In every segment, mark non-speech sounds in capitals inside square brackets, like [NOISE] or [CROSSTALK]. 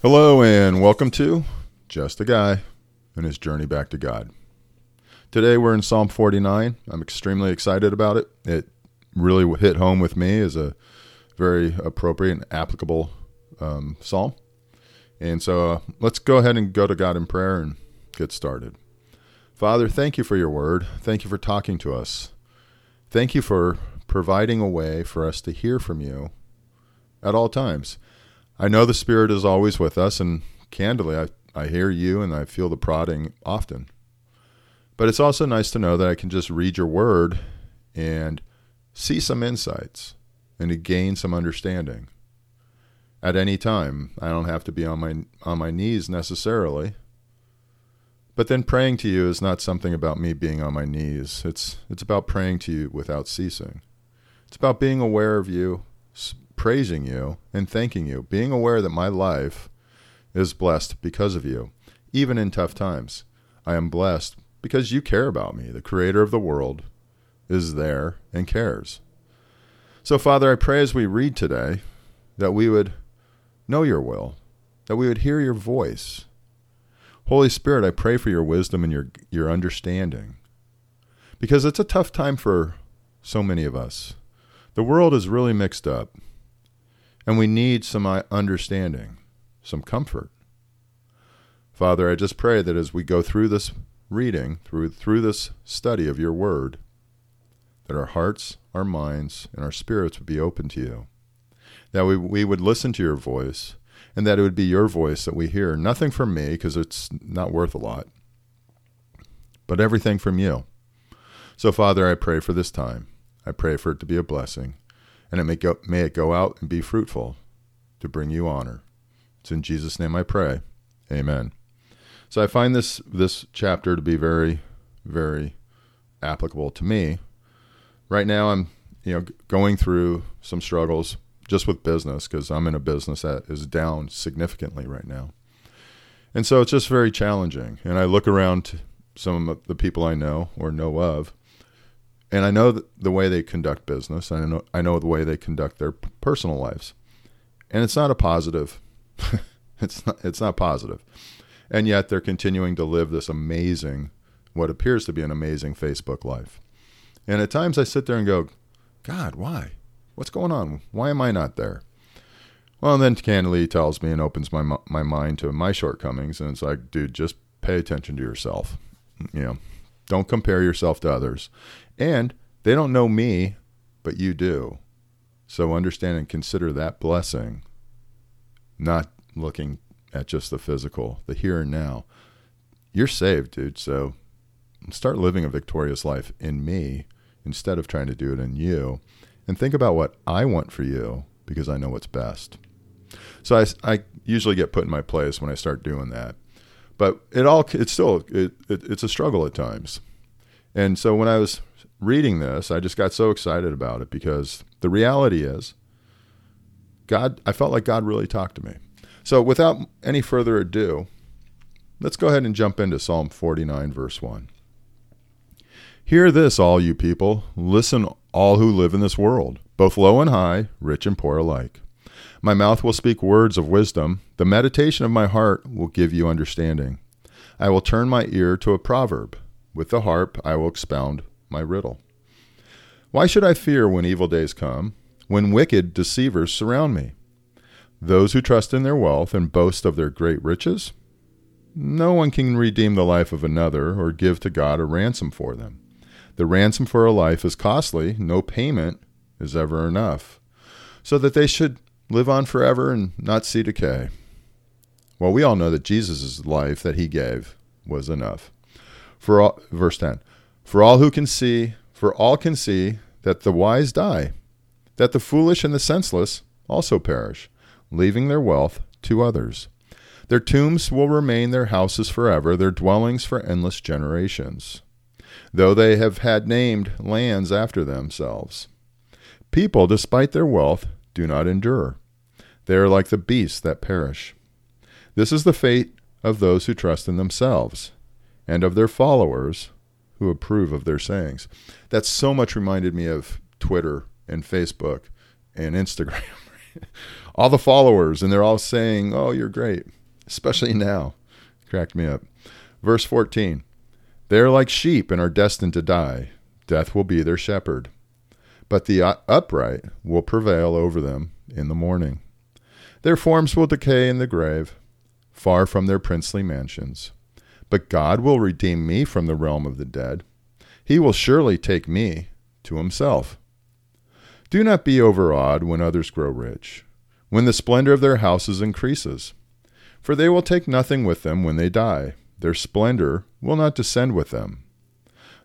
Hello, and welcome to Just a Guy and His Journey Back to God. Today we're in Psalm 49. I'm extremely excited about it. It really hit home with me as a very appropriate and applicable um, psalm. And so uh, let's go ahead and go to God in prayer and get started. Father, thank you for your word. Thank you for talking to us. Thank you for providing a way for us to hear from you at all times. I know the Spirit is always with us, and candidly, I, I hear you and I feel the prodding often. But it's also nice to know that I can just read your word and see some insights and to gain some understanding at any time. I don't have to be on my on my knees necessarily. But then praying to you is not something about me being on my knees. It's it's about praying to you without ceasing. It's about being aware of you, praising you and thanking you, being aware that my life is blessed because of you, even in tough times. I am blessed because you care about me. The creator of the world is there and cares. So, Father, I pray as we read today that we would know your will, that we would hear your voice. Holy Spirit, I pray for your wisdom and your, your understanding. Because it's a tough time for so many of us. The world is really mixed up, and we need some uh, understanding, some comfort. Father, I just pray that as we go through this reading, through, through this study of your word, that our hearts, our minds, and our spirits would be open to you, that we, we would listen to your voice, and that it would be your voice that we hear. Nothing from me, because it's not worth a lot, but everything from you. So, Father, I pray for this time. I pray for it to be a blessing, and it may, go, may it go out and be fruitful to bring you honor. It's in Jesus' name I pray. Amen. So I find this this chapter to be very, very applicable to me. Right now, I'm you know going through some struggles just with business because I'm in a business that is down significantly right now, and so it's just very challenging. And I look around to some of the people I know or know of, and I know the way they conduct business. I know I know the way they conduct their personal lives, and it's not a positive. [LAUGHS] it's not. It's not positive, and yet they're continuing to live this amazing, what appears to be an amazing Facebook life. And at times I sit there and go, God, why? What's going on? Why am I not there? Well, then candidly tells me and opens my my mind to my shortcomings, and it's like, dude, just pay attention to yourself. You know, don't compare yourself to others. And they don't know me, but you do. So understand and consider that blessing, not looking at just the physical, the here and now. You're saved, dude. So start living a victorious life in me instead of trying to do it in you. And think about what I want for you because I know what's best. So I, I usually get put in my place when I start doing that. But it all it's still it, it, it's a struggle at times. And so when I was reading this, I just got so excited about it because the reality is, God, I felt like God really talked to me. So without any further ado, let's go ahead and jump into Psalm 49, verse 1. Hear this, all you people. Listen, all who live in this world, both low and high, rich and poor alike. My mouth will speak words of wisdom. The meditation of my heart will give you understanding. I will turn my ear to a proverb. With the harp, I will expound my riddle. Why should I fear when evil days come, when wicked deceivers surround me? Those who trust in their wealth and boast of their great riches? No one can redeem the life of another or give to God a ransom for them. The ransom for a life is costly, no payment is ever enough, so that they should live on forever and not see decay. Well, we all know that Jesus' life that he gave was enough. For all, verse 10 For all who can see, for all can see that the wise die, that the foolish and the senseless also perish, leaving their wealth to others. Their tombs will remain their houses forever, their dwellings for endless generations, though they have had named lands after themselves. People, despite their wealth, do not endure. They are like the beasts that perish. This is the fate of those who trust in themselves and of their followers who approve of their sayings. That so much reminded me of Twitter and Facebook and Instagram, [LAUGHS] all the followers, and they're all saying, "Oh, you're great," especially now. Cracked me up. Verse 14. They are like sheep and are destined to die. Death will be their shepherd. But the upright will prevail over them in the morning. Their forms will decay in the grave, far from their princely mansions. But God will redeem me from the realm of the dead. He will surely take me to himself. Do not be overawed when others grow rich, when the splendor of their houses increases. For they will take nothing with them when they die. Their splendor will not descend with them.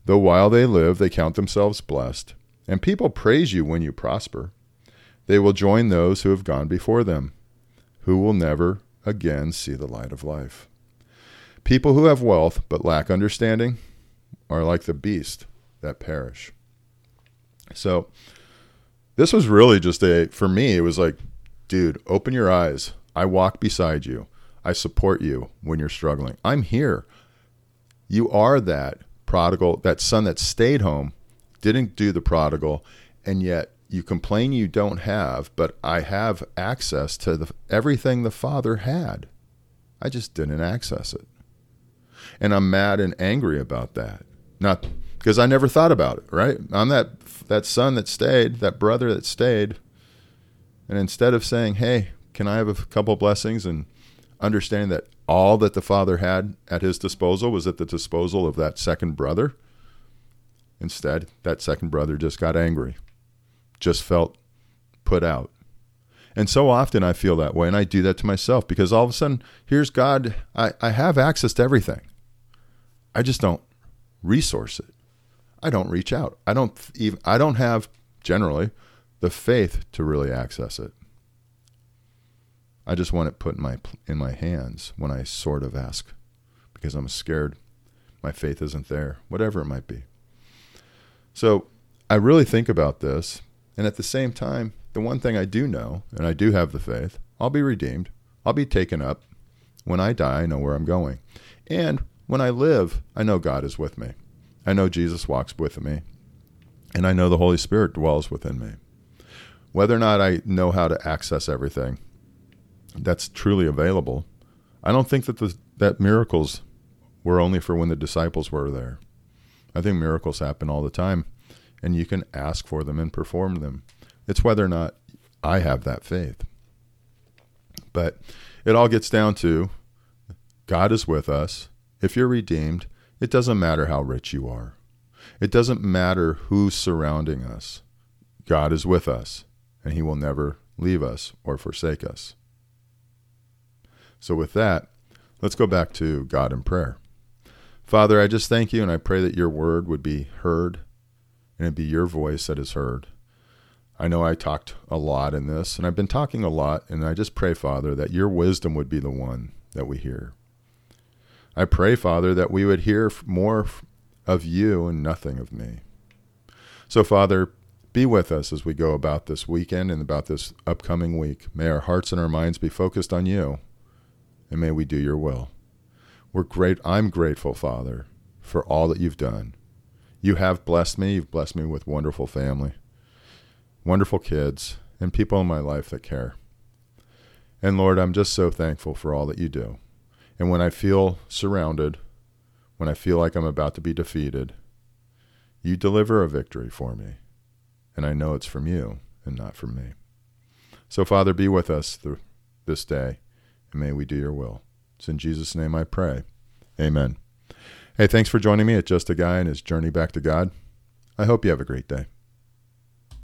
Though while they live they count themselves blessed, and people praise you when you prosper, they will join those who have gone before them, who will never again see the light of life. People who have wealth but lack understanding are like the beast that perish. So, this was really just a, for me, it was like, dude, open your eyes. I walk beside you. I support you when you're struggling. I'm here. You are that prodigal, that son that stayed home, didn't do the prodigal, and yet you complain you don't have, but I have access to the, everything the father had. I just didn't access it. And I'm mad and angry about that. Not because I never thought about it, right? I'm that that son that stayed, that brother that stayed. And instead of saying, "Hey, can I have a couple blessings?" and understanding that all that the father had at his disposal was at the disposal of that second brother, instead, that second brother just got angry, just felt put out. And so often I feel that way, and I do that to myself because all of a sudden, here's God. I, I have access to everything. I just don't resource it. I don't reach out. I don't even I don't have generally the faith to really access it. I just want it put in my in my hands when I sort of ask because I'm scared my faith isn't there, whatever it might be. So, I really think about this and at the same time, the one thing I do know, and I do have the faith, I'll be redeemed. I'll be taken up. When I die, I know where I'm going. And when I live, I know God is with me. I know Jesus walks with me. And I know the Holy Spirit dwells within me. Whether or not I know how to access everything that's truly available, I don't think that the, that miracles were only for when the disciples were there. I think miracles happen all the time, and you can ask for them and perform them. It's whether or not I have that faith. But it all gets down to God is with us. If you're redeemed, it doesn't matter how rich you are. It doesn't matter who's surrounding us. God is with us, and He will never leave us or forsake us. So, with that, let's go back to God in prayer. Father, I just thank you and I pray that your word would be heard and it be your voice that is heard. I know I talked a lot in this, and I've been talking a lot, and I just pray, Father, that your wisdom would be the one that we hear. I pray, Father, that we would hear more of you and nothing of me. So, Father, be with us as we go about this weekend and about this upcoming week. May our hearts and our minds be focused on you, and may we do your will. We're great. I'm grateful, Father, for all that you've done. You have blessed me. You've blessed me with wonderful family, wonderful kids, and people in my life that care. And Lord, I'm just so thankful for all that you do. And when I feel surrounded, when I feel like I'm about to be defeated, you deliver a victory for me. And I know it's from you and not from me. So, Father, be with us through this day, and may we do your will. It's in Jesus' name I pray. Amen. Hey, thanks for joining me at Just a Guy and his journey back to God. I hope you have a great day.